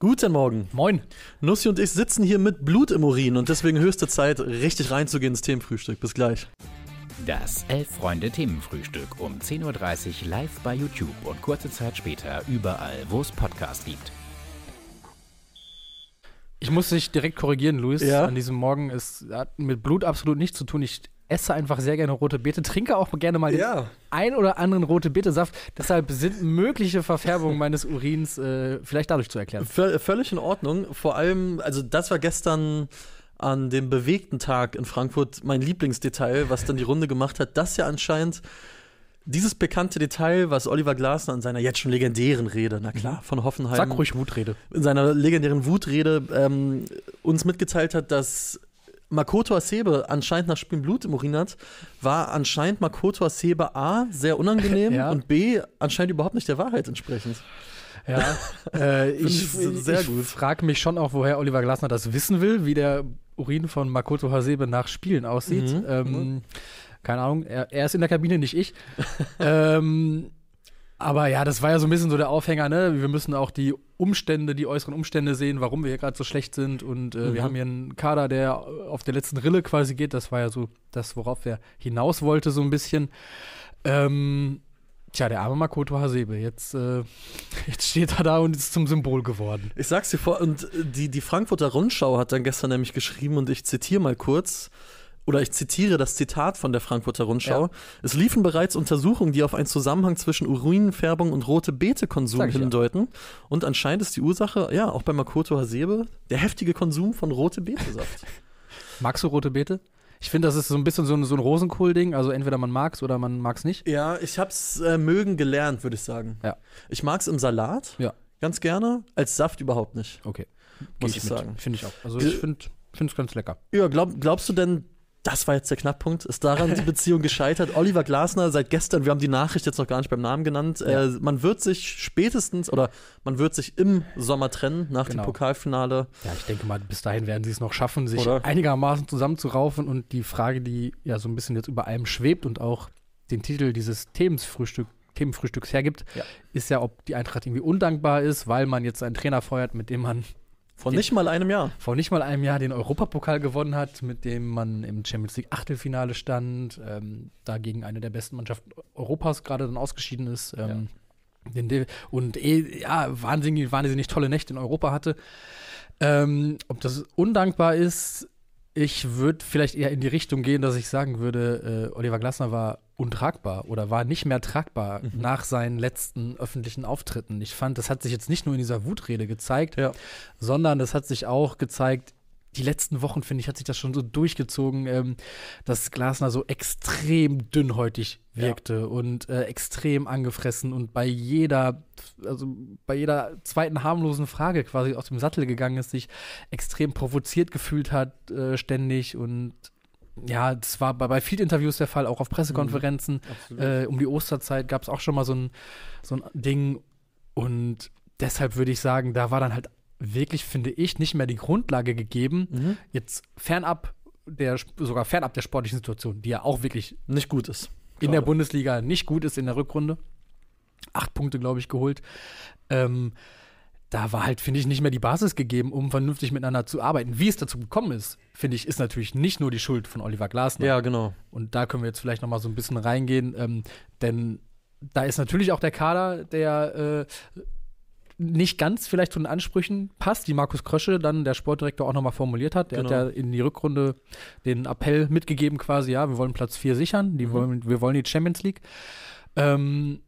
Guten Morgen. Moin. Nussi und ich sitzen hier mit Blut im Urin und deswegen höchste Zeit, richtig reinzugehen ins Themenfrühstück. Bis gleich. Das Elf-Freunde-Themenfrühstück um 10.30 Uhr live bei YouTube und kurze Zeit später überall, wo es Podcasts gibt. Ich muss dich direkt korrigieren, Luis. Ja? An diesem Morgen ist hat mit Blut absolut nichts zu tun. Ich esse einfach sehr gerne rote Beete, trinke auch gerne mal den Ja. ein oder anderen rote Beete-Saft. Deshalb sind mögliche Verfärbungen meines Urins äh, vielleicht dadurch zu erklären. V völlig in Ordnung. Vor allem, also das war gestern an dem bewegten Tag in Frankfurt mein Lieblingsdetail, was dann die Runde gemacht hat, dass ja anscheinend dieses bekannte Detail, was Oliver Glasner in seiner jetzt schon legendären Rede, na klar, von Hoffenheim. Sag ruhig Wutrede. in seiner legendären Wutrede ähm, uns mitgeteilt hat, dass Makoto Hasebe anscheinend nach Spielen Blut im Urin hat, war anscheinend Makoto Hasebe A sehr unangenehm Ja. und B anscheinend überhaupt nicht der Wahrheit entsprechend. Ja, äh, ich, ich ich frage mich schon auch, woher Oliver Glasner das wissen will, wie der Urin von Makoto Hasebe nach Spielen aussieht. Mhm. Ähm, keine Ahnung, er, er ist in der Kabine, nicht ich. ähm, aber ja, das war ja so ein bisschen so der Aufhänger, ne? Wir müssen auch die Umstände, die äußeren Umstände sehen, warum wir hier gerade so schlecht sind. Und äh, wir Mhm. haben hier einen Kader, der auf der letzten Rille quasi geht. Das war ja so das, worauf er hinaus wollte, so ein bisschen. Ähm, tja, der arme Makoto Hasebe, jetzt, äh, jetzt steht er da und ist zum Symbol geworden. Ich sag's dir vor, und die, die Frankfurter Rundschau hat dann gestern nämlich geschrieben, und ich zitiere mal kurz, oder ich zitiere das Zitat von der Frankfurter Rundschau. Ja. Es liefen bereits Untersuchungen, die auf einen Zusammenhang zwischen Urinfärbung und rote Beete-Konsum ich ja. hindeuten. Und anscheinend ist die Ursache, ja, auch bei Makoto Hasebe, der heftige Konsum von rote Beete-Saft. Magst du rote Beete? Ich finde, das ist so ein bisschen so ein, so ein Rosenkohl-Ding. Also entweder man mag's oder man mag's nicht. ja, ich hab's äh, mögen gelernt, würde ich sagen. Ja. Ich mag's im Salat, Ja. ganz gerne, als Saft überhaupt nicht. Okay. Muss Geh ich mit. sagen. Finde ich auch. Also Ge- ich finde es ganz lecker. Ja, glaub, glaubst du denn, das war jetzt der Knackpunkt? Ist daran die Beziehung gescheitert? Oliver Glasner seit gestern, wir haben die Nachricht jetzt noch gar nicht beim Namen genannt, Ja. äh, man wird sich spätestens oder man wird sich im Sommer trennen nach Genau. dem Pokalfinale. Ja, ich denke mal, bis dahin werden sie es noch schaffen, sich Oder? einigermaßen zusammenzuraufen. Und die Frage, die ja so ein bisschen jetzt über allem schwebt und auch den Titel dieses Themenfrühstück, Themenfrühstücks hergibt, Ja. ist ja, ob die Eintracht irgendwie undankbar ist, weil man jetzt einen Trainer feuert, mit dem man Den- nicht mal einem Jahr. vor nicht mal einem Jahr den Europapokal gewonnen hat, mit dem man im Champions League Achtelfinale stand, ähm, dagegen eine der besten Mannschaften Europas gerade dann ausgeschieden ist. Ähm, De- und eh, ja, wahnsinnig, wahnsinnig tolle Nächte in Europa hatte. Ähm, ob das undankbar ist, ich würde vielleicht eher in die Richtung gehen, dass ich sagen würde, äh, Oliver Glasner war untragbar oder war nicht mehr tragbar Mhm. nach seinen letzten öffentlichen Auftritten. Ich fand, das hat sich jetzt nicht nur in dieser Wutrede gezeigt, Ja. sondern das hat sich auch gezeigt, die letzten Wochen, finde ich, hat sich das schon so durchgezogen, ähm, dass Glasner so extrem dünnhäutig Ja. wirkte und äh, extrem angefressen und bei jeder, also bei jeder zweiten harmlosen Frage quasi aus dem Sattel gegangen ist, sich extrem provoziert gefühlt hat, äh, ständig und ja, das war bei, bei vielen Interviews der Fall, auch auf Pressekonferenzen. Äh, um die Osterzeit gab es auch schon mal so ein, so ein Ding. Und deshalb würde ich sagen, da war dann halt wirklich, finde ich, nicht mehr die Grundlage gegeben, Mhm. jetzt fernab der, sogar fernab der sportlichen Situation, die ja auch wirklich Nicht gut ist. in der Gerade. Bundesliga nicht gut ist in der Rückrunde. Acht Punkte, glaube ich, geholt. Ähm, da war halt, finde ich, nicht mehr die Basis gegeben, um vernünftig miteinander zu arbeiten. Wie es dazu gekommen ist, finde ich, ist natürlich nicht nur die Schuld von Oliver Glasner. Ja, genau. Und da können wir jetzt vielleicht noch mal so ein bisschen reingehen, ähm, denn da ist natürlich auch der Kader, der äh, nicht ganz vielleicht zu den Ansprüchen passt, die Markus Krösche dann der Sportdirektor auch noch mal formuliert hat. Der Genau. hat ja in die Rückrunde den Appell mitgegeben quasi, ja, wir wollen Platz 4 sichern, die Mhm. wollen, wir wollen die Champions League. Ähm,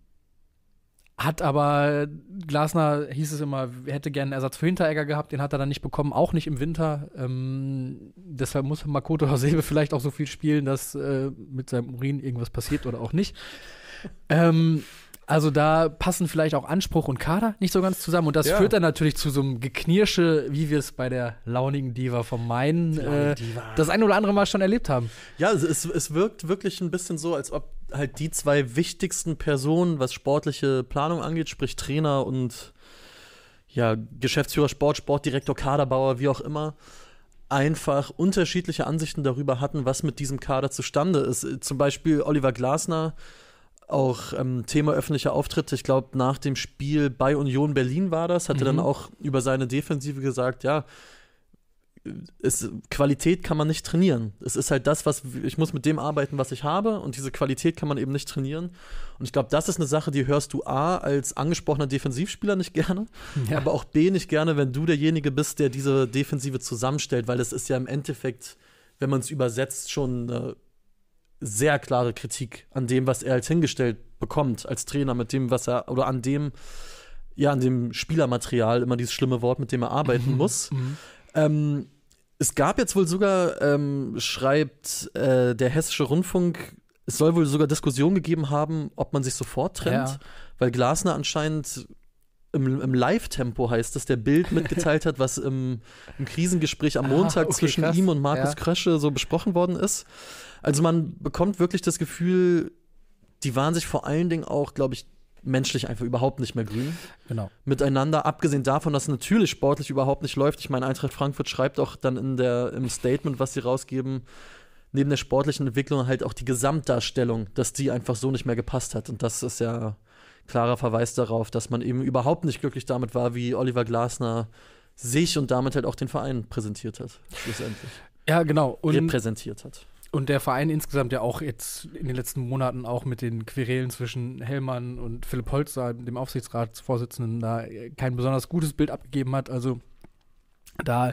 hat aber Glasner, hieß es immer, er hätte gerne einen Ersatz für Hinteregger gehabt, den hat er dann nicht bekommen, auch nicht im Winter. Ähm, deshalb muss Makoto Hasebe vielleicht auch so viel spielen, dass äh, mit seinem Urin irgendwas passiert oder auch nicht. ähm, also da passen vielleicht auch Anspruch und Kader nicht so ganz zusammen. Und das Ja. führt dann natürlich zu so einem Geknirsche, wie wir es bei der launigen Diva vom Main äh, das ein oder andere Mal schon erlebt haben. Ja, es, es wirkt wirklich ein bisschen so, als ob halt die zwei wichtigsten Personen, was sportliche Planung angeht, sprich Trainer und ja, Geschäftsführer Sport, Sportdirektor, Kaderbauer, wie auch immer, einfach unterschiedliche Ansichten darüber hatten, was mit diesem Kader zustande ist. Zum Beispiel Oliver Glasner auch ähm, Thema öffentlicher Auftritte. Ich glaube, nach dem Spiel bei Union Berlin war das, hat er dann Mhm. auch über seine Defensive gesagt, ja, es, Qualität kann man nicht trainieren. Es ist halt das, was ich muss mit dem arbeiten, was ich habe, und diese Qualität kann man eben nicht trainieren. Und ich glaube, das ist eine Sache, die hörst du A als angesprochener Defensivspieler nicht gerne, Ja. aber auch B nicht gerne, wenn du derjenige bist, der diese Defensive zusammenstellt, weil es ist ja im Endeffekt, wenn man es übersetzt, schon eine sehr klare Kritik an dem, was er als hingestellt bekommt als Trainer, mit dem, was er, oder an dem, ja, an dem Spielermaterial, immer dieses schlimme Wort, mit dem er arbeiten muss. Mhm. Ähm, es gab jetzt wohl sogar, ähm, schreibt äh, der Hessische Rundfunk, es soll wohl sogar Diskussionen gegeben haben, ob man sich sofort trennt, Ja. weil Glasner anscheinend im, im Live-Tempo heißt es, der Bild mitgeteilt hat, was im, im Krisengespräch am Ah, Montag okay, zwischen krass. ihm und Markus Ja. Krösche so besprochen worden ist. Also man bekommt wirklich das Gefühl, die waren sich vor allen Dingen auch, glaube ich, menschlich einfach überhaupt nicht mehr grün Genau. miteinander, abgesehen davon, dass es natürlich sportlich überhaupt nicht läuft. Ich meine, Eintracht Frankfurt schreibt auch dann in der, im Statement, was sie rausgeben, neben der sportlichen Entwicklung halt auch die Gesamtdarstellung, dass die einfach so nicht mehr gepasst hat. Und das ist ja klarer Verweis darauf, dass man eben überhaupt nicht glücklich damit war, wie Oliver Glasner sich und damit halt auch den Verein präsentiert hat, schlussendlich. Ja, genau. Und, repräsentiert hat. Und der Verein insgesamt ja auch jetzt in den letzten Monaten auch mit den Querelen zwischen Hellmann und Philipp Holzer, dem Aufsichtsratsvorsitzenden, da kein besonders gutes Bild abgegeben hat. Also da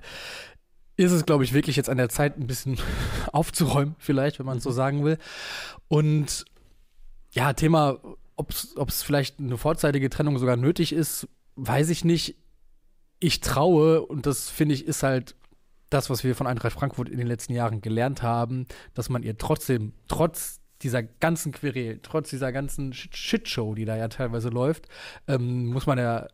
ist es, glaube ich, wirklich jetzt an der Zeit, ein bisschen aufzuräumen, vielleicht, wenn man es so sagen will. Und ja, Thema, ob es vielleicht eine vorzeitige Trennung sogar nötig ist, weiß ich nicht. Ich traue, und das finde ich, ist halt das, was wir von Eintracht Frankfurt in den letzten Jahren gelernt haben, dass man ihr trotzdem, trotz dieser ganzen Querelen, trotz dieser ganzen Shit- Shitshow, die da ja teilweise läuft, ähm, muss man der,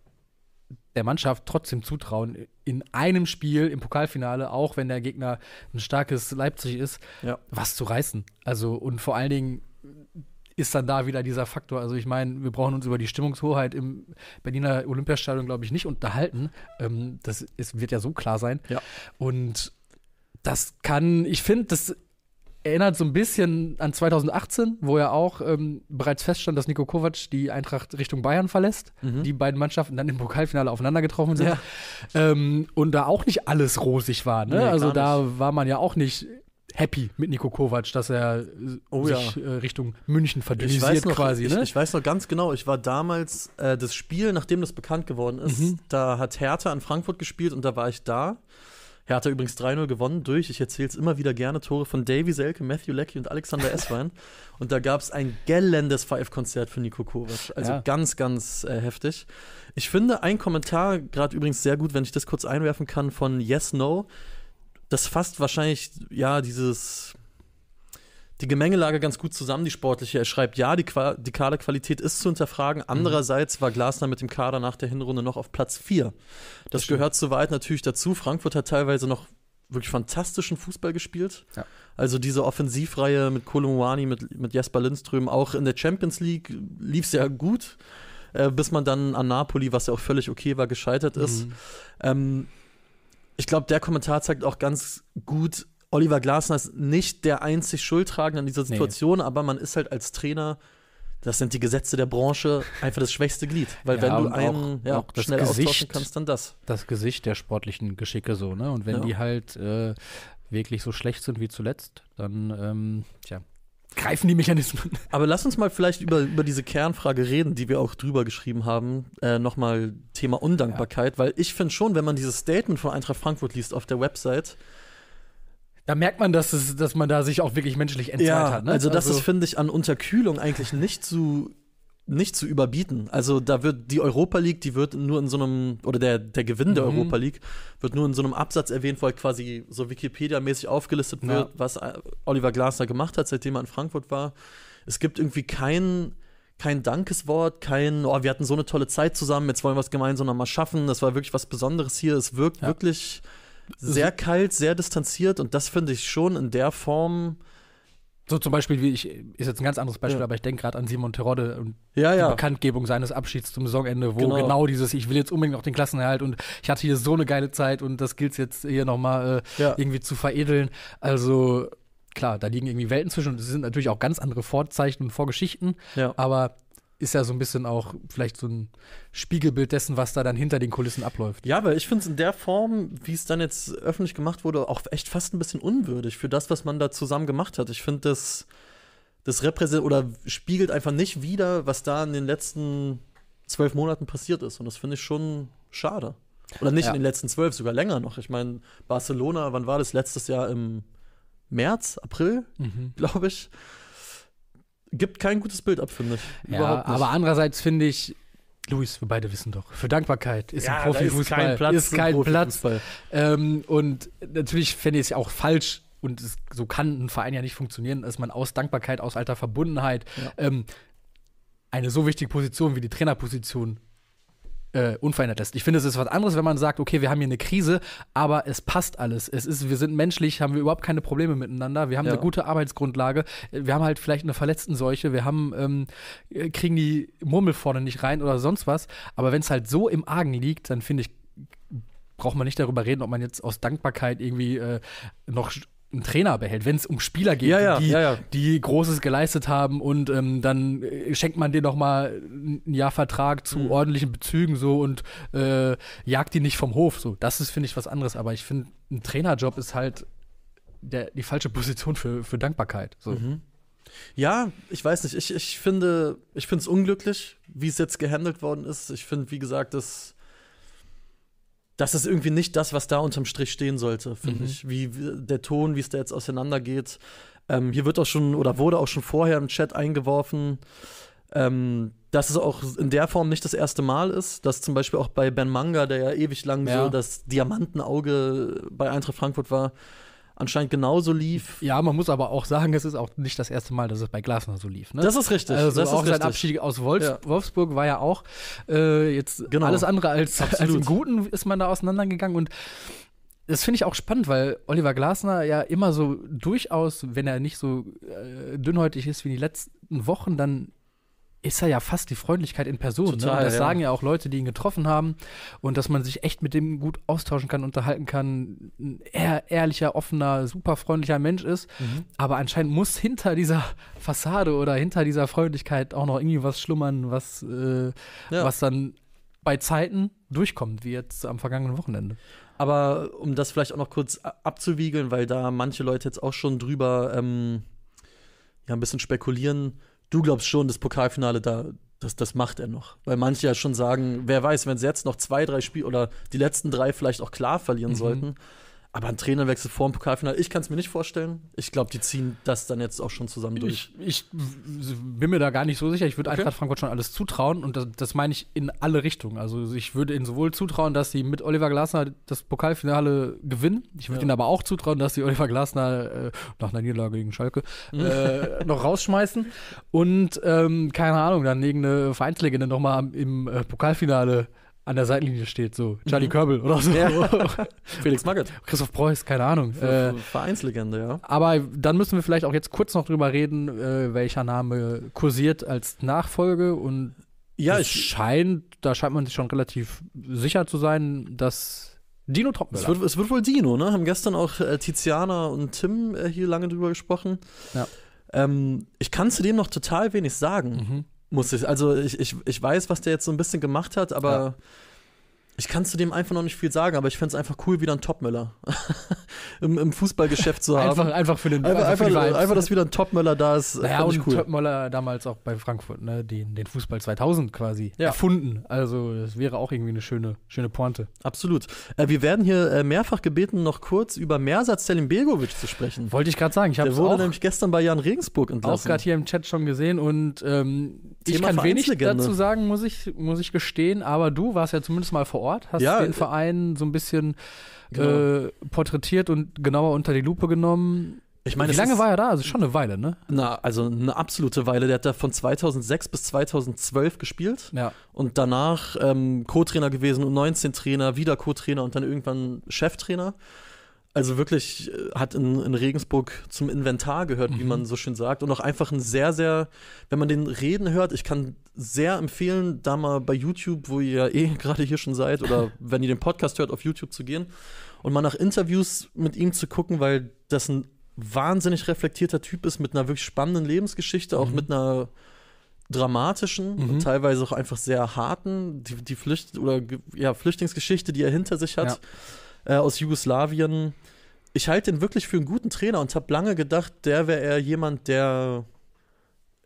der Mannschaft trotzdem zutrauen, in einem Spiel im Pokalfinale, auch wenn der Gegner ein starkes Leipzig ist, Ja. was zu reißen. Also und vor allen Dingen ist dann da wieder dieser Faktor. Also ich meine, wir brauchen uns über die Stimmungshoheit im Berliner Olympiastadion, glaube ich, nicht unterhalten. Ähm, das ist, wird ja so klar sein. Ja. Und das kann, ich finde, das erinnert so ein bisschen an 2018, wo ja auch ähm, bereits feststand, dass Nico Kovac die Eintracht Richtung Bayern verlässt. Mhm. Die beiden Mannschaften dann im Pokalfinale aufeinander getroffen sind. Ja. Ähm, und da auch nicht alles rosig war. Ne? Nee, also da war man ja auch nicht happy mit Nico Kovac, dass er äh, Oh sich äh, Richtung München verdünnisiert quasi. ich, ne? ich weiß noch ganz genau, ich war damals, äh, das Spiel, nachdem das bekannt geworden ist, Mhm. da hat Hertha in Frankfurt gespielt und da war ich da. Hertha übrigens 3-0 gewonnen durch, ich erzähle es immer wieder gerne, Tore von Davy Selke, Matthew Leckie und Alexander Esswein. und da gab es ein gellendes Five-Konzert für Nico Kovac. Also Ja. ganz, ganz äh, heftig. Ich finde ein Kommentar, gerade übrigens sehr gut, wenn ich das kurz einwerfen kann, von Yes No. Das fasst wahrscheinlich, ja, dieses die Gemengelage ganz gut zusammen, die sportliche. Er schreibt, ja, die, Qua die Kaderqualität ist zu hinterfragen. Andererseits war Glasner mit dem Kader nach der Hinrunde noch auf Platz 4. Das, stimmt. gehört soweit natürlich dazu. Frankfurt hat teilweise noch wirklich fantastischen Fußball gespielt. Ja. Also diese Offensivreihe mit Kolumwani, mit, mit Jesper Lindström, auch in der Champions League lief es ja gut, äh, bis man dann an Napoli, was ja auch völlig okay war, gescheitert ist. Mhm. Ähm, ich glaube, der Kommentar zeigt auch ganz gut, Oliver Glasner ist nicht der einzig Schuldtragende an dieser Nee. Situation, aber man ist halt als Trainer, das sind die Gesetze der Branche, einfach das schwächste Glied. Weil Ja, wenn du einen auch- ja, auch schnell austauschen kannst, dann das. Das Gesicht der sportlichen Geschicke so, ne? Und wenn Ja. die halt äh, wirklich so schlecht sind wie zuletzt, dann, ähm, tja, greifen die Mechanismen. Aber lass uns mal vielleicht über, über diese Kernfrage reden, die wir auch drüber geschrieben haben. Äh, Nochmal Thema Undankbarkeit, weil ich finde schon, wenn man dieses Statement von Eintracht Frankfurt liest auf der Website, Da merkt man, dass, es, dass man da sich auch wirklich menschlich entzweit ja, hat. Ne? also das ist, finde ich, an Unterkühlung eigentlich nicht zu nicht zu überbieten. Also da wird die Europa League, die wird nur in so einem, oder der, der Gewinn der Mhm. Europa League wird nur in so einem Absatz erwähnt, wo halt quasi so Wikipedia-mäßig aufgelistet Ja. wird, was äh, Oliver Glasner gemacht hat, seitdem er in Frankfurt war. Es gibt irgendwie kein, kein Dankeswort, kein, oh, wir hatten so eine tolle Zeit zusammen, jetzt wollen wir es gemeinsam nochmal schaffen. Das war wirklich was Besonderes hier. Es wirkt Ja. wirklich sehr kalt, sehr distanziert und das finde ich schon in der Form. So zum Beispiel, wie ich, ist jetzt ein ganz anderes Beispiel, Ja. aber ich denke gerade an Simon Terodde und Ja, die ja. Bekanntgebung seines Abschieds zum Saisonende, wo Genau. genau. dieses, ich will jetzt unbedingt noch den Klassenerhalt und ich hatte hier so eine geile Zeit und das gilt jetzt hier nochmal äh, irgendwie zu veredeln. Also klar, da liegen irgendwie Welten zwischen und es sind natürlich auch ganz andere Vorzeichen und Vorgeschichten, aber ist ja so ein bisschen auch vielleicht so ein Spiegelbild dessen, was da dann hinter den Kulissen abläuft. Ja, weil ich finde es in der Form, wie es dann jetzt öffentlich gemacht wurde, auch echt fast ein bisschen unwürdig für das, was man da zusammen gemacht hat. Ich finde, das, das repräsentiert oder spiegelt einfach nicht wider, was da in den letzten zwölf Monaten passiert ist. Und das finde ich schon schade. Oder nicht Ja. in den letzten zwölf, sogar länger noch. Ich meine, Barcelona, wann war das? Letztes Jahr im März, April, glaube ich. Gibt kein gutes Bild ab, finde ich. Ja, Überhaupt nicht. aber andererseits finde ich, Luis, wir beide wissen doch, für Dankbarkeit ist im Profifußball ist kein Platz. Profifußball. Ähm, und natürlich fände ich es auch falsch, und es, so kann ein Verein ja nicht funktionieren, dass man aus Dankbarkeit, aus alter Verbundenheit Ja. ähm, eine so wichtige Position wie die Trainerposition äh, unverändert lässt. Ich finde, es ist was anderes, wenn man sagt, okay, wir haben hier eine Krise, aber es passt alles. Es ist, wir sind menschlich, haben wir überhaupt keine Probleme miteinander. Wir haben Ja. eine gute Arbeitsgrundlage. Wir haben halt vielleicht eine Verletztenseuche. Wir haben, ähm, äh, kriegen die Murmel vorne nicht rein oder sonst was. Aber wenn es halt so im Argen liegt, dann finde ich, braucht man nicht darüber reden, ob man jetzt aus Dankbarkeit irgendwie äh, noch einen Trainer behält, wenn es um Spieler geht, Ja, ja, die, ja, die Großes geleistet haben und ähm, dann äh, schenkt man denen noch mal ein Jahr Vertrag zu Mhm. ordentlichen Bezügen so und äh, jagt die nicht vom Hof. So, das ist finde ich was anderes. Aber ich finde, ein Trainerjob ist halt der, die falsche Position für, für Dankbarkeit. So. Mhm. Ja, ich weiß nicht. Ich, ich finde ich finde es unglücklich, wie es jetzt gehandelt worden ist. Ich finde, wie gesagt, das, das ist irgendwie nicht das, was da unterm Strich stehen sollte, finde Mhm. ich. Wie, wie der Ton, wie es da jetzt auseinandergeht. Ähm, hier wird auch schon oder wurde auch schon vorher im Chat eingeworfen, ähm, dass es auch in der Form nicht das erste Mal ist, dass zum Beispiel auch bei Ben Manga, der ja ewig lang Ja. so das Diamantenauge bei Eintracht Frankfurt war, anscheinend genauso lief. Ja, man muss aber auch sagen, es ist auch nicht das erste Mal, dass es bei Glasner so lief. Ne? Das ist richtig. Also das auch ist sein richtig. Abschied aus Wolfs Ja. Wolfsburg war ja auch äh, jetzt Genau. alles andere als, als im Guten ist man da auseinandergegangen und das finde ich auch spannend, weil Oliver Glasner ja immer so durchaus, wenn er nicht so äh, dünnhäutig ist wie die letzten Wochen, dann ist er ja fast die Freundlichkeit in Person. ne? Total, Und das ja. sagen ja auch Leute, die ihn getroffen haben und dass man sich echt mit dem gut austauschen kann, unterhalten kann, ein ehr, ehrlicher, offener, super freundlicher Mensch ist. Mhm. Aber anscheinend muss hinter dieser Fassade oder hinter dieser Freundlichkeit auch noch irgendwie was schlummern, was, äh, Ja. was dann bei Zeiten durchkommt, wie jetzt am vergangenen Wochenende. Aber um das vielleicht auch noch kurz abzuwiegeln, weil da manche Leute jetzt auch schon drüber ähm, ja, ein bisschen spekulieren. Du glaubst schon, das Pokalfinale da, das, das macht er noch. Weil manche ja schon sagen, wer weiß, wenn sie jetzt noch zwei, drei Spiele oder die letzten drei vielleicht auch klar verlieren Mhm. sollten. Aber ein Trainerwechsel vor dem Pokalfinale, ich kann es mir nicht vorstellen. Ich glaube, die ziehen das dann jetzt auch schon zusammen durch. Ich, ich bin mir da gar nicht so sicher. Ich würde Okay. Eintracht Frankfurt schon alles zutrauen und das, das meine ich in alle Richtungen. Also ich würde ihnen sowohl zutrauen, dass sie mit Oliver Glasner das Pokalfinale gewinnen. Ich würde Ja. ihnen aber auch zutrauen, dass sie Oliver Glasner äh, nach einer Niederlage gegen Schalke äh, noch rausschmeißen und ähm, keine Ahnung, dann irgendeine Vereinslegende nochmal im äh, Pokalfinale an der Seitenlinie steht, so Charlie Mhm. Körbel oder so. Ja. Felix Magath. Christoph Preuß, keine Ahnung. Äh, Vereinslegende, ja. aber dann müssen wir vielleicht auch jetzt kurz noch drüber reden, äh, welcher Name kursiert als Nachfolge. Und Ja, es scheint, da scheint man sich schon relativ sicher zu sein, dass Dino Es Topmöller. wird, es wird wohl Dino, ne? Haben gestern auch äh, Tiziana und Tim äh, hier lange drüber gesprochen. Ja. Ähm, ich kann zu dem noch total wenig sagen, Mhm. Muss ich. Also ich, ich, ich weiß, was der jetzt so ein bisschen gemacht hat, aber Ja. ich kann zu dem einfach noch nicht viel sagen, aber ich fände es einfach cool, wieder einen Topmöller Im, im Fußballgeschäft zu haben. Einfach, einfach für den einfach, einfach, Vibes. einfach, dass wieder ein Topmöller da ist, naja, fand und cool. Topmöller damals auch bei Frankfurt, ne, den, den Fußball 2000 quasi Ja. erfunden. Also, das wäre auch irgendwie eine schöne, schöne Pointe. Absolut. Äh, wir werden hier äh, mehrfach gebeten, noch kurz über Mersatz Selim Begovic zu sprechen. Wollte ich gerade sagen, ich habe Der wurde auch, nämlich gestern bei Jan Regensburg auch entlassen. gerade hier im Chat schon gesehen und ähm, ich Thema kann wenig dazu sagen, muss ich, muss ich gestehen, aber du warst ja zumindest mal vor Ort, hast Ja, den äh, Verein so ein bisschen Genau. äh, porträtiert und genauer unter die Lupe genommen. Ich meine, Wie lange war er da? Also schon eine Weile, ne? Na, also eine absolute Weile. Der hat da von 2006 bis 2012 gespielt Ja. und danach ähm, Co-Trainer gewesen und 19 Trainer, wieder Co-Trainer und dann irgendwann Cheftrainer. Also wirklich äh, hat in, in Regensburg zum Inventar gehört, wie Mhm. man so schön sagt. Und auch einfach ein sehr, sehr, wenn man den reden hört, ich kann sehr empfehlen, da mal bei YouTube, wo ihr ja eh gerade hier schon seid, oder wenn ihr den Podcast hört, auf YouTube zu gehen und mal nach Interviews mit ihm zu gucken, weil das ein wahnsinnig reflektierter Typ ist mit einer wirklich spannenden Lebensgeschichte, auch Mhm. mit einer dramatischen, Mhm. teilweise auch einfach sehr harten, die, die Flücht oder ja, Flüchtlingsgeschichte, die er hinter sich hat, äh, aus Jugoslawien. Ich halte ihn wirklich für einen guten Trainer und habe lange gedacht, der wäre eher jemand, der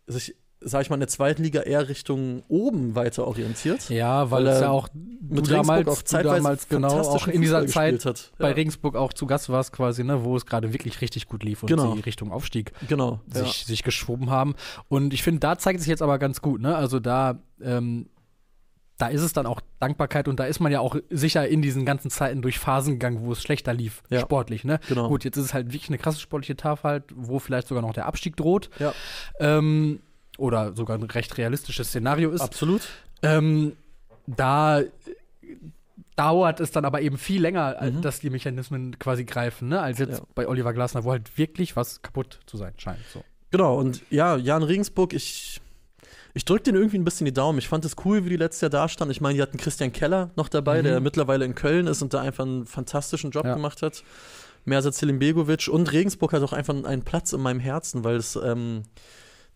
sich, sag ich mal, in der zweiten Liga eher Richtung oben weiter orientiert. Ja, weil Weil es er ja auch Mit du damals, auch du zeitweise damals genau auch in dieser Zeit hat. bei Ja, Regensburg auch zu Gast warst quasi, ne, wo es gerade wirklich richtig gut lief und Genau. sie Richtung Aufstieg genau. Ja. sich, sich geschoben haben. Und ich finde, da zeigt sich jetzt aber ganz gut, ne? Also da, ähm, da ist es dann auch Dankbarkeit und da ist man ja auch sicher in diesen ganzen Zeiten durch Phasen gegangen, wo es schlechter lief, Ja. sportlich, ne? Genau. Gut, jetzt ist es halt wirklich eine krasse sportliche Tafel, halt, wo vielleicht sogar noch der Abstieg droht. Ja. Ähm, oder sogar ein recht realistisches Szenario ist. Absolut. Ähm, da äh, dauert es dann aber eben viel länger, als Mhm. dass die Mechanismen quasi greifen, ne? als jetzt Ja. bei Oliver Glasner, wo halt wirklich was kaputt zu sein scheint. So. Genau, und ja, Jan Regensburg, ich, ich drücke den irgendwie ein bisschen die Daumen. Ich fand es cool, wie die letztes Jahr da stand. Ich meine, die hatten Christian Keller noch dabei, Mhm. der mittlerweile in Köln ist und da einfach einen fantastischen Job Ja. gemacht hat. Mersa Selimbegovic und Regensburg hat auch einfach einen Platz in meinem Herzen, weil es ähm,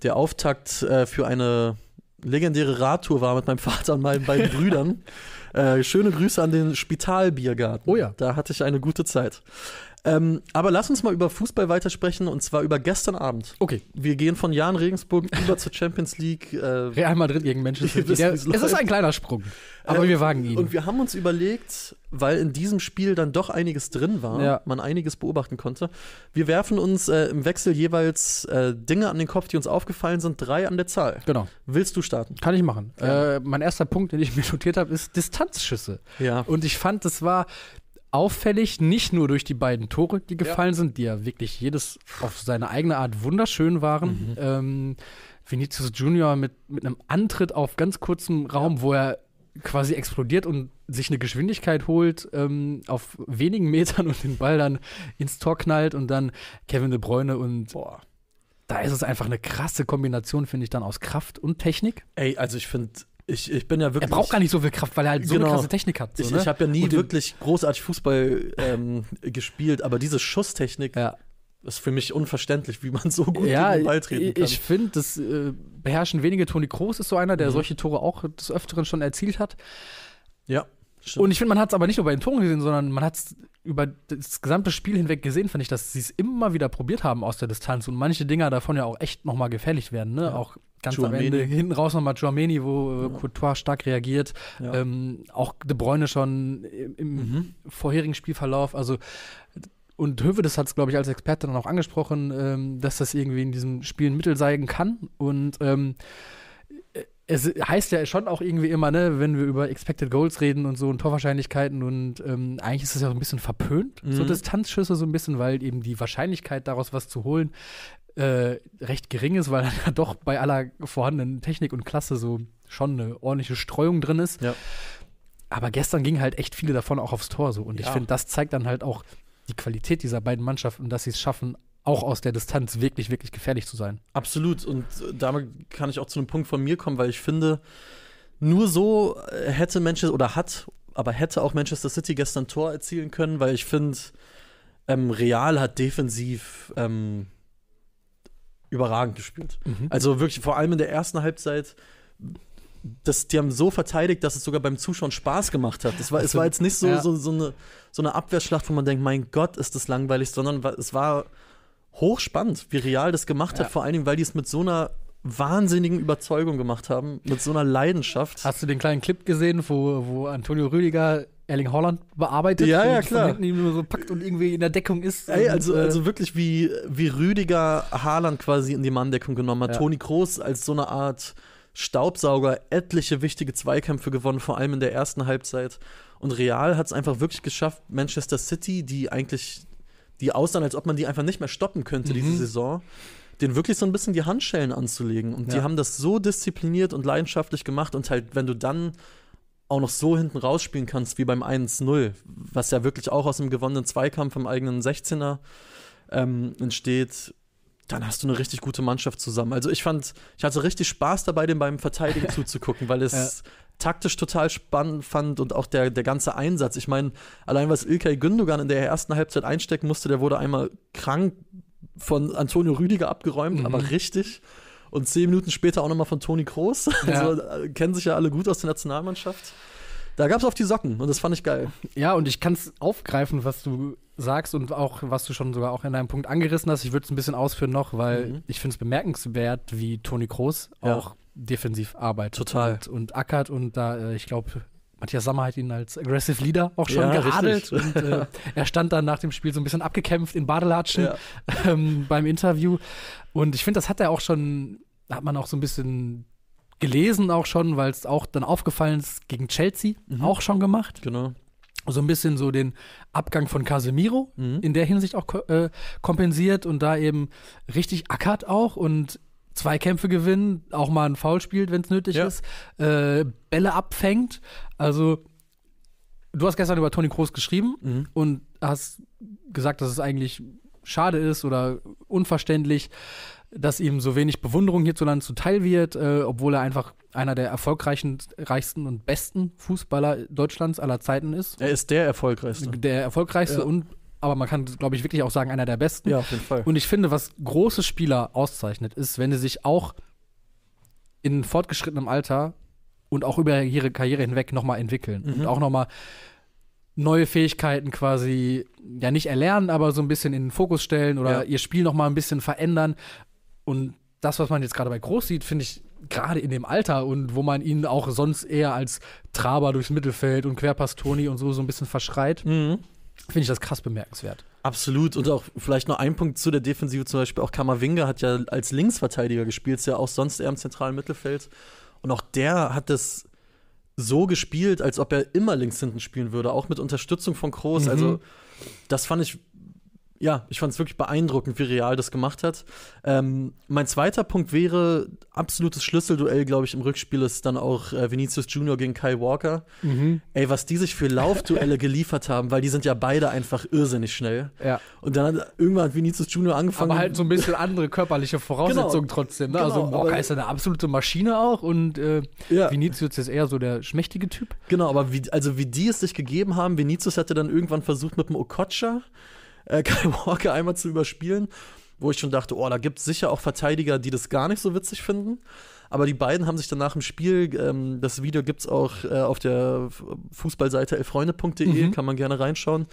der Auftakt äh, für eine legendäre Radtour war mit meinem Vater und meinen beiden Brüdern. Äh, schöne Grüße an den Spitalbiergarten. Oh ja. Da hatte ich eine gute Zeit. Ähm, aber lass uns mal über Fußball weitersprechen und zwar über gestern Abend. Okay, Wir gehen von Jan Regensburg über zur Champions League. Äh, Real Madrid gegen Manchester City. es ist ein kleiner Sprung, aber Äh, wir wagen ihn. und wir haben uns überlegt, weil in diesem Spiel dann doch einiges drin war, Ja. man einiges beobachten konnte. Wir werfen uns äh, im Wechsel jeweils äh, Dinge an den Kopf, die uns aufgefallen sind, drei an der Zahl. genau, Willst du starten? kann ich machen. Ja. Äh, mein erster Punkt, den ich mir notiert habe, ist Distanzschüsse. Ja. Und ich fand, es war auffällig, nicht nur durch die beiden Tore, die gefallen sind, die ja wirklich jedes auf seine eigene Art wunderschön waren. Mhm. Ähm, Vinicius Junior mit, mit einem Antritt auf ganz kurzem Raum, wo er quasi explodiert und sich eine Geschwindigkeit holt ähm, auf wenigen Metern und den Ball dann ins Tor knallt und dann Kevin De Bruyne und Boah. da ist es einfach eine krasse Kombination, finde ich, dann aus Kraft und Technik. Ey, also ich finde, ich, ich bin ja Er wirklich. braucht gar nicht so viel Kraft, weil er halt so Genau. eine krasse Technik hat. So, Ich, ne? ich habe ja nie wirklich großartig Fußball ähm, gespielt, aber diese Schusstechnik ja. ist für mich unverständlich, wie man so gut ja, den Ball treten kann. ich finde, das äh, beherrschen wenige. Toni Kroos ist so einer, der Mhm. solche Tore auch des Öfteren schon erzielt hat. ja, stimmt. Und ich finde, man hat es aber nicht nur bei den Toren gesehen, sondern man hat es über das gesamte Spiel hinweg gesehen, fand ich, dass sie es immer wieder probiert haben aus der Distanz und manche Dinger davon ja auch echt nochmal gefährlich werden. Ne? Ja. Auch ganz Chouameni. am Ende, hinten raus nochmal Chouameni, wo Ja. Courtois stark reagiert. ja. Ähm, auch De Bruyne schon im, im Mhm. vorherigen Spielverlauf. Also und Hövedes hat es, glaube ich, als Experte dann auch angesprochen, ähm, dass das irgendwie in diesem Spiel ein Mittel sein kann. Und ähm, es heißt ja schon auch irgendwie immer, ne, wenn wir über Expected Goals reden und so und Torwahrscheinlichkeiten und ähm, eigentlich ist es ja so ein bisschen verpönt, so Mhm. Distanzschüsse so ein bisschen, weil eben die Wahrscheinlichkeit daraus was zu holen äh, recht gering ist, weil dann ja doch bei aller vorhandenen Technik und Klasse so schon eine ordentliche Streuung drin ist. Ja. Aber gestern ging halt echt viele davon auch aufs Tor so. Und ich Ja. finde, das zeigt dann halt auch die Qualität dieser beiden Mannschaften, dass sie es schaffen, auch aus der Distanz wirklich, wirklich gefährlich zu sein. Absolut. Und damit kann ich auch zu einem Punkt von mir kommen, weil ich finde, nur so äh, hätte Manchester oder hat, aber hätte auch Manchester City gestern Tor erzielen können, weil ich finde, ähm, Real hat defensiv ähm, überragend gespielt. Also wirklich vor allem in der ersten Halbzeit. Das, die haben so verteidigt, dass es sogar beim Zuschauen Spaß gemacht hat. Das war, es Also, war jetzt nicht so, ja. so, so, eine, so eine Abwehrschlacht, wo man denkt, mein Gott, ist das langweilig, sondern es war hochspannend, wie Real das gemacht Ja. hat, vor allen Dingen, weil die es mit so einer wahnsinnigen Überzeugung gemacht haben, mit so einer Leidenschaft. Hast du den kleinen Clip gesehen, wo, wo Antonio Rüdiger Erling Haaland bearbeitet? Ja, ja, klar. Von hinten ihn nur so packt und irgendwie in der Deckung ist. Ey, also, äh, also wirklich wie, wie Rüdiger Haaland quasi in die Manndeckung genommen hat. Ja. Toni Kroos als so eine Art Staubsauger etliche wichtige Zweikämpfe gewonnen, vor allem in der ersten Halbzeit. Und Real hat es einfach wirklich geschafft, Manchester City, die eigentlich, die aussahen, als ob man die einfach nicht mehr stoppen könnte, Mhm. diese Saison, den wirklich so ein bisschen die Handschellen anzulegen. Und die Ja. haben das so diszipliniert und leidenschaftlich gemacht und halt, wenn du dann auch noch so hinten rausspielen kannst, wie beim 1-0, was ja wirklich auch aus einem gewonnenen Zweikampf im eigenen 16er ähm, entsteht, dann hast du eine richtig gute Mannschaft zusammen. Also ich fand, ich hatte richtig Spaß dabei, dem beim Verteidigen zuzugucken, weil es Ja. Taktisch total spannend fand und auch der, der ganze Einsatz. Ich meine, allein was Ilkay Gündogan in der ersten Halbzeit einstecken musste, der wurde einmal krank von Antonio Rüdiger abgeräumt, Mhm. aber richtig. Und zehn Minuten später auch nochmal von Toni Kroos. Ja. Also äh, kennen sich ja alle gut aus der Nationalmannschaft. Da gab es auf die Socken und das fand ich geil. Ja, und ich kann es aufgreifen, was du sagst und auch, was du schon sogar auch in deinem Punkt angerissen hast. Ich würde es ein bisschen ausführen noch, weil Mhm. ich finde es bemerkenswert, wie Toni Kroos Ja. auch defensiv arbeitet. Total. Und, und ackert und da, äh, ich glaube, Matthias Sammer hat ihn als Aggressive Leader auch schon Ja, richtig. Und äh, er stand dann nach dem Spiel so ein bisschen abgekämpft in Badelatschen Ja. ähm, beim Interview. Und ich finde, das hat er auch schon, hat man auch so ein bisschen gelesen auch schon, weil es auch dann aufgefallen ist, gegen Chelsea Mhm. auch schon gemacht Genau. so ein bisschen so den Abgang von Casemiro Mhm. in der Hinsicht auch äh, kompensiert und da eben richtig ackert auch und zwei Kämpfe gewinnt, auch mal ein Foul spielt, wenn es nötig Ja. ist, äh, Bälle abfängt. Also du hast gestern über Toni Kroos geschrieben Mhm. und hast gesagt, dass es eigentlich schade ist oder unverständlich, dass ihm so wenig Bewunderung hierzulande zuteil wird, äh, obwohl er einfach einer der erfolgreichen, reichsten und besten Fußballer Deutschlands aller Zeiten ist Er ist der erfolgreichste. der erfolgreichste Ja. und aber man kann, glaube ich, wirklich auch sagen, einer der besten. Ja, auf jeden Fall. Und ich finde, was große Spieler auszeichnet, ist, wenn sie sich auch in fortgeschrittenem Alter und auch über ihre Karriere hinweg nochmal entwickeln Mhm. und auch nochmal neue Fähigkeiten quasi, ja nicht erlernen, aber so ein bisschen in den Fokus stellen oder Ja. ihr Spiel nochmal ein bisschen verändern. Und das, was man jetzt gerade bei Groß sieht, finde ich gerade in dem Alter und wo man ihn auch sonst eher als Traber durchs Mittelfeld und Querpass Toni und so so ein bisschen verschreit, Mhm. Finde ich das krass bemerkenswert. Absolut. Und auch vielleicht noch ein Punkt zu der Defensive, zum Beispiel auch Kammerwinger hat ja als Linksverteidiger gespielt, ist ja auch sonst eher im zentralen Mittelfeld. Und auch der hat das so gespielt, als ob er immer links hinten spielen würde, auch mit Unterstützung von Kroos. Mhm. Also, das fand ich, ja, ich fand es wirklich beeindruckend, wie Real das gemacht hat. Ähm, mein zweiter Punkt wäre, absolutes Schlüsselduell, glaube ich, im Rückspiel ist dann auch äh, Vinicius Junior gegen Kyle Walker. Ey, was die sich für Laufduelle geliefert haben, weil die sind ja beide einfach irrsinnig schnell. Ja. Und dann hat irgendwann hat Vinicius Junior angefangen. Aber halt so ein bisschen andere körperliche Voraussetzungen Genau. trotzdem. Ne? Genau, also Walker ist eine absolute Maschine auch und äh, ja, Vinicius ist eher so der schmächtige Typ. genau, aber wie, also wie die es sich gegeben haben, Vinicius hatte dann irgendwann versucht mit dem Okocha äh, Kyle Walker einmal zu überspielen, wo ich schon dachte, oh, da gibt es sicher auch Verteidiger, die das gar nicht so witzig finden. Aber die beiden haben sich dann nach dem Spiel, ähm, das Video gibt es auch äh, auf der Fußballseite elfreunde.de, Mhm. kann man gerne reinschauen.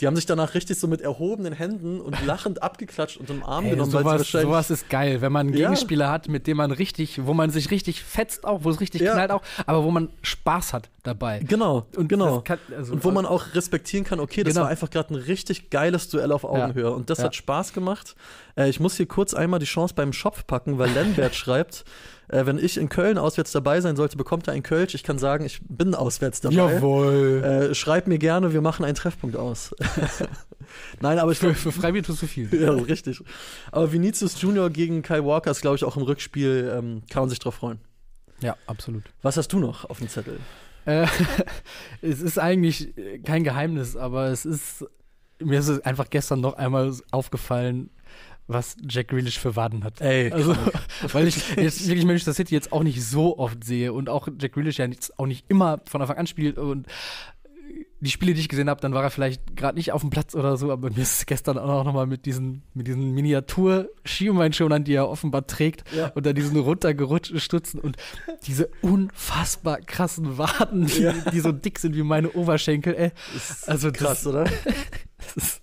Die haben sich danach richtig so mit erhobenen Händen und lachend abgeklatscht und im Arm Ey, genommen, sowas, sowas ist geil, wenn man einen Ja. Gegenspieler hat, mit dem man richtig, wo man sich richtig fetzt auch, wo es richtig Ja. knallt auch, aber wo man Spaß hat dabei. Genau, und genau. Kann, also, Und wo man auch respektieren kann, okay, das Genau. war einfach gerade ein richtig geiles Duell auf Augenhöhe. Und das Ja. hat Spaß gemacht. Äh, ich muss hier kurz einmal die Chance beim Schopf packen, weil Lennbert schreibt, äh, wenn ich in Köln auswärts dabei sein sollte, bekommt er ein Kölsch. Ich kann sagen, ich bin auswärts dabei. Jawohl. Äh, schreib mir gerne, wir machen einen Treffpunkt aus. Nein, aber ich Für, für Freibier tust du viel. ja, richtig. Aber Vinicius Junior gegen Kyle Walker ist, glaube ich, auch im Rückspiel, ähm, kann man sich drauf freuen. Ja, absolut. Was hast du noch auf dem Zettel? Äh, es ist eigentlich äh, kein Geheimnis, aber es ist, mir ist es einfach gestern noch einmal aufgefallen, was Jack Grealish für Waden hat. Ey, Also, weil ich jetzt wirklich Manchester City jetzt auch nicht so oft sehe und auch Jack Grealish ja jetzt auch nicht immer von Anfang an spielt und die Spiele, die ich gesehen habe, dann war er vielleicht gerade nicht auf dem Platz oder so, aber mir ist es gestern auch noch mal mit diesen, mit diesen Miniatur-Schienbeinschonern, die er offenbar trägt, Ja. und dann diesen runtergerutschten Stutzen und diese unfassbar krassen Waden, die, Ja. die so dick sind wie meine Oberschenkel, ey. ist Also krass, das, oder? das ist,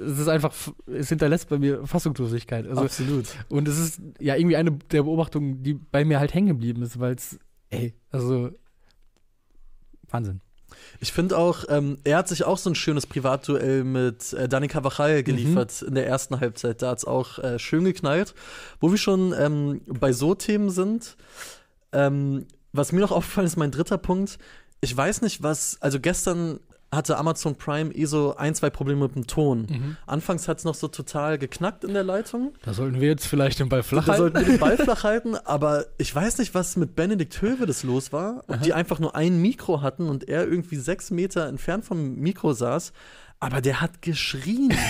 es ist einfach, es hinterlässt bei mir Fassungslosigkeit. Also, Absolut. und es ist ja irgendwie eine der Beobachtungen, die bei mir halt hängen geblieben ist, weil es, ey, also Wahnsinn. Ich finde auch, ähm, er hat sich auch so ein schönes Privatduell mit äh, Dani Carvajal geliefert in der ersten Halbzeit. Da hat es auch äh, schön geknallt. Wo wir schon ähm, bei so Themen sind, ähm, was mir noch aufgefallen ist, mein dritter Punkt. Ich weiß nicht, was, also gestern hatte Amazon Prime eh so ein, zwei Probleme mit dem Ton. Anfangs hat es noch so total geknackt in der Leitung. Da sollten wir jetzt vielleicht den Ball flach Da halten. sollten wir den Ball flach halten, aber ich weiß nicht, was mit Benedikt Hövedes los war. Ob die einfach nur ein Mikro hatten und er irgendwie sechs Meter entfernt vom Mikro saß. Aber der hat geschrien.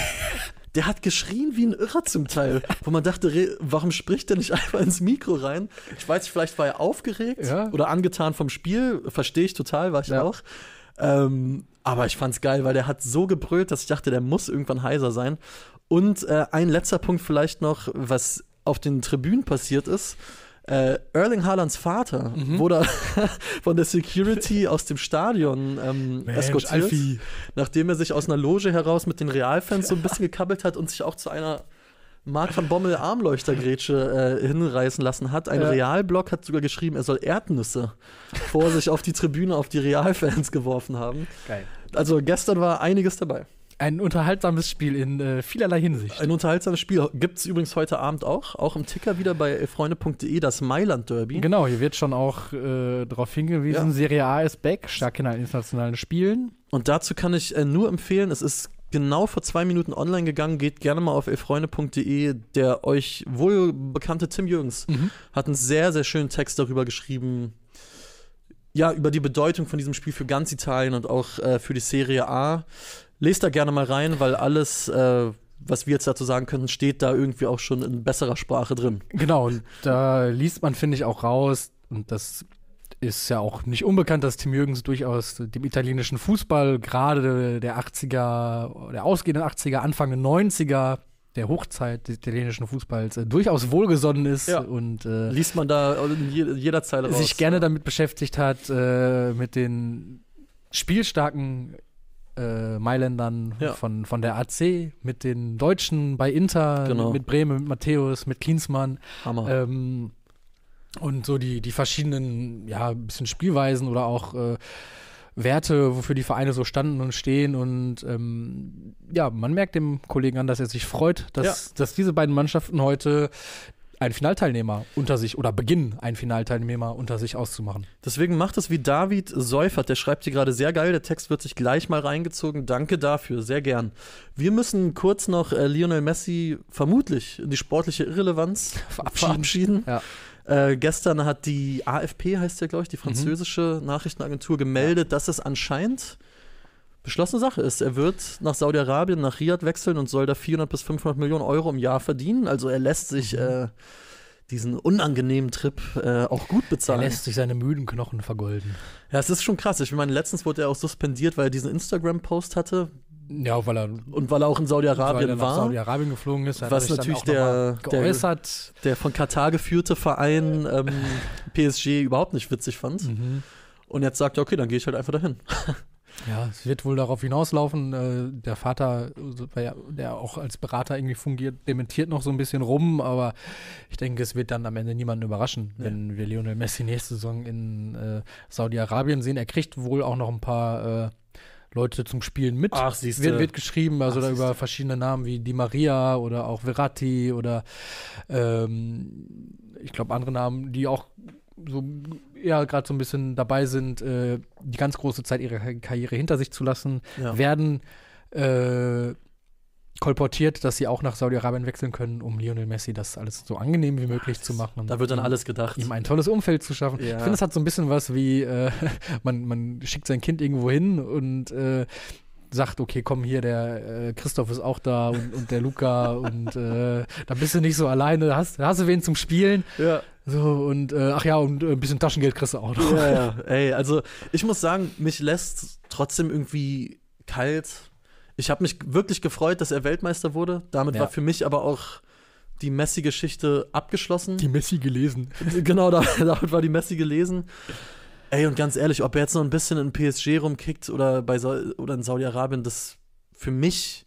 Der hat geschrien wie ein Irrer zum Teil, wo man dachte, warum spricht der nicht einfach ins Mikro rein? Ich weiß nicht, vielleicht war er aufgeregt Ja. oder angetan vom Spiel, verstehe ich total, war ich Ja. auch. Ähm, aber ich fand's geil, weil der hat so gebrüllt, dass ich dachte, der muss irgendwann heiser sein. Und äh, ein letzter Punkt vielleicht noch, was auf den Tribünen passiert ist. Äh, Erling Haalands Vater Mhm. wurde von der Security aus dem Stadion ähm, eskortiert, Alfie. nachdem er sich aus einer Loge heraus mit den Realfans so ein bisschen gekabbelt hat und sich auch zu einer Mark van Bommel Armleuchtergrätsche äh, hinreißen lassen hat. Ein Ja. Realblog hat sogar geschrieben, er soll Erdnüsse vor sich auf die Tribüne, auf die Realfans geworfen haben. Geil. Also gestern war einiges dabei. Ein unterhaltsames Spiel in äh, vielerlei Hinsicht. Ein unterhaltsames Spiel gibt es übrigens heute Abend auch, auch im Ticker wieder bei freunde.de, das Mailand Derby. Genau, hier wird schon auch äh, darauf hingewiesen, Ja. Serie A ist back, stark in allen internationalen Spielen. Und dazu kann ich äh, nur empfehlen, es ist genau vor zwei Minuten online gegangen, geht gerne mal auf elfreunde.de. Der euch wohl bekannte Tim Jürgens hat einen sehr, sehr schönen Text darüber geschrieben, ja, über die Bedeutung von diesem Spiel für ganz Italien und auch äh, für die Serie A. Lest da gerne mal rein, weil alles, äh, was wir jetzt dazu sagen können, steht da irgendwie auch schon in besserer Sprache drin. Genau, und da liest man, finde ich, auch raus, und das ist ja auch nicht unbekannt, dass Tim Jürgens durchaus dem italienischen Fußball, gerade der 80er, der ausgehenden 80er, Anfang der 90er, der Hochzeit des italienischen Fußballs, äh, durchaus wohlgesonnen ist Ja. und äh, Liest man da in je- jeder Zeile raus. sich gerne damit beschäftigt hat, äh, mit den spielstarken äh, Mailändern Ja. von, von der AC, mit den Deutschen bei Inter, Genau. mit Bremen, mit Matthäus, mit Klinsmann. Hammer. Ähm, und so die, die verschiedenen, ja, bisschen Spielweisen oder auch äh, Werte, wofür die Vereine so standen und stehen. Und ähm, ja, man merkt dem Kollegen an, dass er sich freut, dass, dass diese beiden Mannschaften heute einen Finalteilnehmer unter sich oder beginnen, einen Finalteilnehmer unter sich auszumachen. Deswegen macht es wie David Seufert, der schreibt hier gerade sehr geil, der Text wird sich gleich mal reingezogen. Danke dafür, sehr gern. Wir müssen kurz noch äh, Lionel Messi vermutlich in die sportliche Irrelevanz verabschieden. Ja. Äh, gestern hat die AFP, heißt ja, glaube ich, die französische Nachrichtenagentur, gemeldet, dass es anscheinend beschlossene Sache ist. Er wird nach Saudi-Arabien, nach Riyadh wechseln und soll da 400 bis 500 Millionen Euro im Jahr verdienen. Also er lässt sich äh, diesen unangenehmen Trip äh, auch gut Er bezahlen. lässt sich seine müden Knochen vergolden. Ja, es ist schon krass. Ich meine, letztens wurde er auch suspendiert, weil er diesen Instagram-Post hatte Ja, weil er, und weil er auch in Saudi-Arabien war. Saudi-Arabien geflogen ist. Was natürlich der- der- der von Katar geführte Verein ähm, PSG überhaupt nicht witzig fand. Mhm. Und jetzt sagt er, okay, dann gehe ich halt einfach dahin. Ja, es wird wohl darauf hinauslaufen. Äh, der Vater, der der auch als Berater irgendwie fungiert, dementiert noch so ein bisschen rum, aber ich denke, es wird dann am Ende niemanden überraschen, Ja. wenn wir Lionel Messi nächste Saison in äh, Saudi-Arabien sehen. Er kriegt wohl auch noch ein paar äh, Leute zum Spielen mit. Ach, siehst wird, wird geschrieben, also Ach, da über verschiedene Namen wie Di Maria oder auch Verratti oder ähm, ich glaube andere Namen, die auch so ja gerade so ein bisschen dabei sind, äh, die ganz große Zeit ihrer Karriere hinter sich zu lassen, Ja. werden äh, kolportiert, dass sie auch nach Saudi-Arabien wechseln können, um Lionel Messi das alles so angenehm wie möglich zu machen. Da wird dann ihm- alles gedacht. ihm ein tolles Umfeld zu schaffen. Ja. Ich finde, es hat so ein bisschen was wie, äh, man, man schickt sein Kind irgendwo hin und äh, sagt, okay, komm hier, der äh, Christoph ist auch da und, und der Luca und äh, da bist du nicht so alleine, da hast, hast du wen zum Spielen. Ja. So, und äh, ach ja, und äh, ein bisschen Taschengeld kriegst du auch noch. ja, ja. Ey, also ich muss sagen, mich lässt trotzdem irgendwie kalt. Ich habe mich wirklich gefreut, dass er Weltmeister wurde. Damit Ja. war für mich aber auch die Messi-Geschichte abgeschlossen. Die Messi gelesen. genau, da, damit war die Messi gelesen. Ey, und ganz ehrlich, ob er jetzt noch ein bisschen in PSG rumkickt oder, bei oder in Saudi-Arabien, das für mich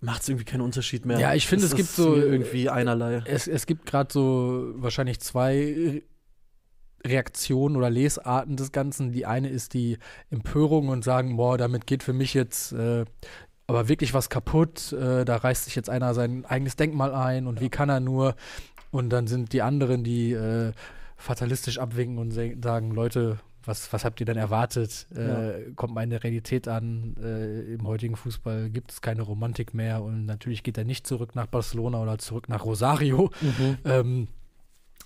macht es irgendwie keinen Unterschied mehr. Ja, ich finde, es gibt so- irgendwie einerlei. Es, es gibt gerade so wahrscheinlich zwei Reaktionen oder Lesarten des Ganzen. Die eine ist die Empörung und sagen, boah, damit geht für mich jetzt äh, aber wirklich was kaputt. Äh, da reißt sich jetzt einer sein eigenes Denkmal ein und wie kann er nur? Und dann sind die anderen, die äh, fatalistisch abwinken und sagen, Leute, was, was habt ihr denn erwartet? Äh, Kommt meine Realität an? Äh, Im heutigen Fußball gibt es keine Romantik mehr und natürlich geht er nicht zurück nach Barcelona oder zurück nach Rosario, ähm,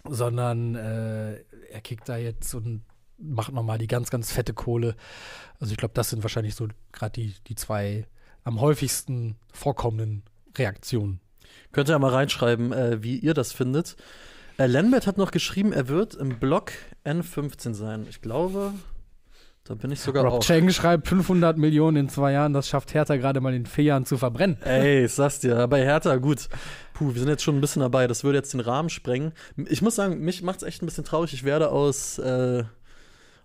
sondern äh, er kickt da jetzt und macht nochmal die ganz, ganz fette Kohle. Also ich glaube, das sind wahrscheinlich so gerade die, die zwei am häufigsten vorkommenden Reaktionen. Könnt ihr ja mal reinschreiben, äh, wie ihr das findet. Äh, Lambert hat noch geschrieben, er wird im Block N15 sein. Ich glaube, Da bin ich sogar Rob auch. Cheng schreibt 500 Millionen in zwei Jahren, das schafft Hertha gerade mal in vier Jahren zu verbrennen. Ey, ich sag's dir, bei Hertha, gut. Puh, wir sind jetzt schon ein bisschen dabei. Das würde jetzt den Rahmen sprengen. Ich muss sagen, mich macht's echt ein bisschen traurig. Ich werde aus, äh,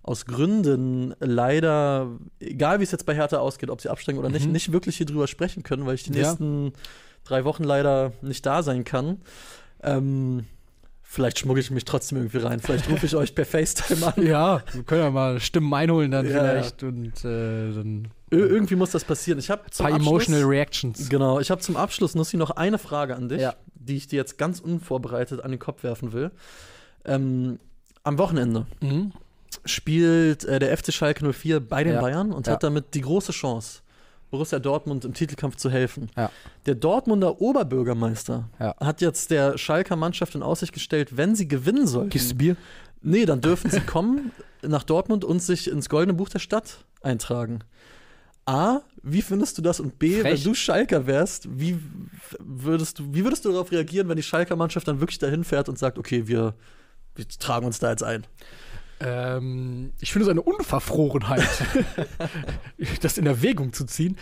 aus Gründen leider, egal wie es jetzt bei Hertha ausgeht, ob sie absteigen oder nicht, Mhm. nicht wirklich hier drüber sprechen können, weil ich die Ja. nächsten drei Wochen leider nicht da sein kann. Ähm, vielleicht schmuggle ich mich trotzdem irgendwie rein. Vielleicht rufe ich euch per FaceTime an. Ja, wir können ja mal Stimmen einholen dann Ja, vielleicht und äh, dann Ir irgendwie muss das passieren. Ich habe zum paar Abschluss, emotional reactions. Genau, ich habe zum Abschluss, Nussi, noch eine Frage an dich, Ja. die ich dir jetzt ganz unvorbereitet an den Kopf werfen will. Ähm, am Wochenende Mhm. spielt äh, der FC Schalke 04 bei den Ja. Bayern und hat damit die große Chance, Borussia Dortmund im Titelkampf zu helfen. Ja. Der Dortmunder Oberbürgermeister Ja. hat jetzt der Schalker Mannschaft in Aussicht gestellt, wenn sie gewinnen sollten. Kiste Bier? Nee, dann dürfen sie kommen nach Dortmund und sich ins Goldene Buch der Stadt eintragen. A, wie findest du das? Und B, Frech. wenn du Schalker wärst, wie würdest du, wie würdest du darauf reagieren, wenn die Schalker Mannschaft dann wirklich dahin fährt und sagt, okay, wir, wir tragen uns da jetzt ein? Ähm, ich finde es eine Unverfrorenheit, das in Erwägung zu ziehen.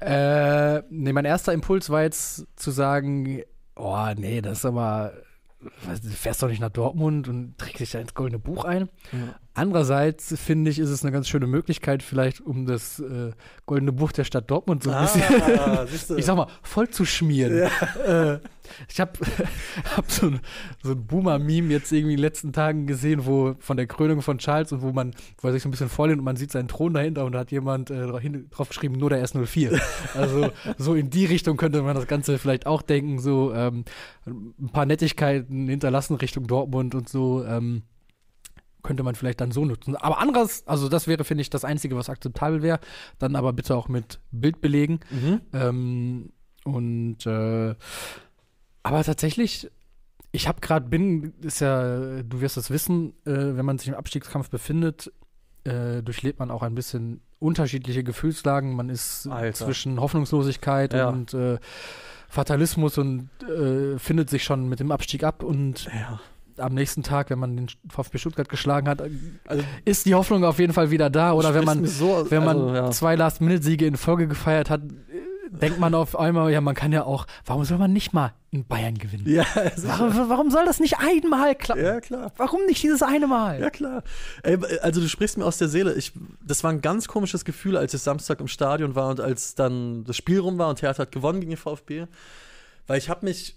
Äh, nee, mein erster Impuls war jetzt zu sagen, oh nee, das ist aber, du fährst doch nicht nach Dortmund und trägst dich da ins Goldene Buch ein. Ja. Andererseits finde ich, ist es eine ganz schöne Möglichkeit, vielleicht um das äh, Goldene Buch der Stadt Dortmund so ein bisschen, Ah, du. ich sag mal, voll zu schmieren. Äh, ich habe hab so ein, so ein Boomer-Meme jetzt irgendwie in den letzten Tagen gesehen, wo von der Krönung von Charles und wo man, wo er sich so ein bisschen vorlehnt und man sieht seinen Thron dahinter und da hat jemand äh, drauf geschrieben, nur der S04. Also so in die Richtung könnte man das Ganze vielleicht auch denken, so ähm, ein paar Nettigkeiten hinterlassen Richtung Dortmund und so. Ähm, könnte man vielleicht dann so nutzen. Aber anderes, also das wäre, finde ich, das Einzige, was akzeptabel wäre. Dann aber bitte auch mit Bild belegen. Mhm. Ähm, und äh, aber tatsächlich, ich habe gerade bin, ist ja, du wirst es wissen, äh, wenn man sich im Abstiegskampf befindet, äh, durchlebt man auch ein bisschen unterschiedliche Gefühlslagen. Man ist Alter. zwischen Hoffnungslosigkeit Ja. und äh, Fatalismus und äh, findet sich schon mit dem Abstieg ab und Ja. am nächsten Tag, wenn man den VfB Stuttgart geschlagen hat, Also, ist die Hoffnung auf jeden Fall wieder da. Oder wenn man, so, wenn man also, ja. zwei Last-Minute-Siege in Folge gefeiert hat, denkt man auf einmal, ja, man kann ja auch, warum soll man nicht mal in Bayern gewinnen? Ja. Warum, warum soll das nicht einmal klappen? ja, klar. Warum nicht dieses eine Mal? Ja, klar. Ey, also du sprichst mir aus der Seele. Ich, das war ein ganz komisches Gefühl, als ich Samstag im Stadion war und als dann das Spiel rum war und Hertha hat gewonnen gegen den VfB. Weil ich habe mich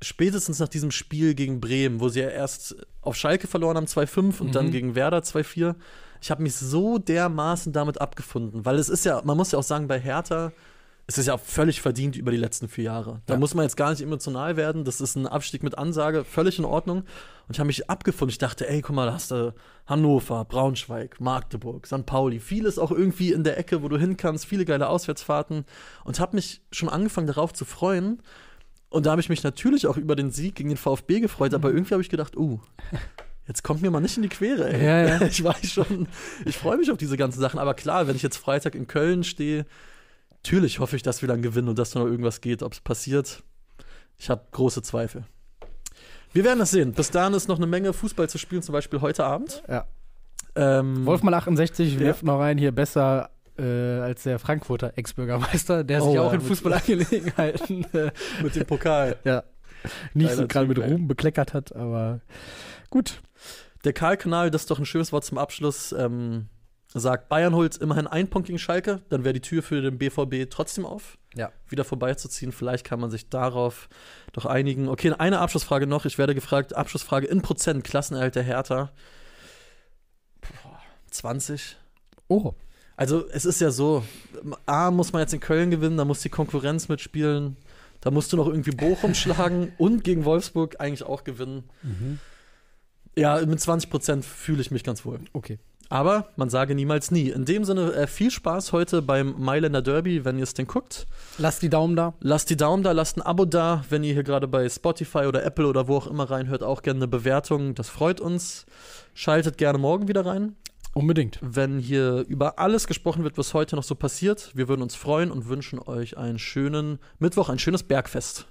spätestens nach diesem Spiel gegen Bremen, wo sie ja erst auf Schalke verloren haben 2-5 und dann Mhm. gegen Werder 2-4, ich habe mich so dermaßen damit abgefunden. Weil es ist ja, man muss ja auch sagen, bei Hertha, es ist ja völlig verdient über die letzten vier Jahre. Da Ja. muss man jetzt gar nicht emotional werden. Das ist ein Abstieg mit Ansage, völlig in Ordnung. Und ich habe mich abgefunden. Ich dachte, ey, guck mal, da hast du Hannover, Braunschweig, Magdeburg, St. Pauli. Vieles auch irgendwie in der Ecke, wo du hin kannst. Viele geile Auswärtsfahrten. Und habe mich schon angefangen, darauf zu freuen. Und da habe ich mich natürlich auch über den Sieg gegen den VfB gefreut. Aber irgendwie habe ich gedacht, uh, jetzt kommt mir mal nicht in die Quere, ey. Ja, ja. Ich weiß schon, ich freue mich auf diese ganzen Sachen. Aber klar, wenn ich jetzt Freitag in Köln stehe, natürlich hoffe ich, dass wir dann gewinnen und dass da noch irgendwas geht. Ob es passiert, ich habe große Zweifel. Wir werden das sehen. Bis dahin ist noch eine Menge Fußball zu spielen, zum Beispiel heute Abend. Ja. Ähm, Wolfmann 68 Ja. wirft noch rein, hier besser äh, als der Frankfurter Ex-Bürgermeister, der Oh, sich auch ja, in Fußballangelegenheiten äh, mit dem Pokal. ja, nicht so gerade mit. Ruhm bekleckert hat, aber gut. Der Karl-Kanal, das ist doch ein schönes Wort zum Abschluss, ähm, sagt, Bayern holt immerhin einen Punkt gegen Schalke, dann wäre die Tür für den BVB trotzdem auf, Ja. wieder vorbeizuziehen. Vielleicht kann man sich darauf doch einigen. Okay, eine Abschlussfrage noch. Ich werde gefragt, Abschlussfrage in Prozent, Klassenerhalt der Hertha. Boah, 20? Oh, Also es ist ja so, A, muss man jetzt in Köln gewinnen, da muss die Konkurrenz mitspielen, da musst du noch irgendwie Bochum schlagen und gegen Wolfsburg eigentlich auch gewinnen. Ja, mit 20 Prozent fühle ich mich ganz wohl. okay. Aber man sage niemals nie. In dem Sinne, äh, viel Spaß heute beim Mailänder Derby, wenn ihr es denn guckt. Lasst die Daumen da. Lasst die Daumen da, lasst ein Abo da. Wenn ihr hier gerade bei Spotify oder Apple oder wo auch immer reinhört, auch gerne eine Bewertung. Das freut uns. Schaltet gerne morgen wieder rein, Unbedingt. wenn hier über alles gesprochen wird, was heute noch so passiert. Wir würden uns freuen und wünschen euch einen schönen Mittwoch, ein schönes Bergfest.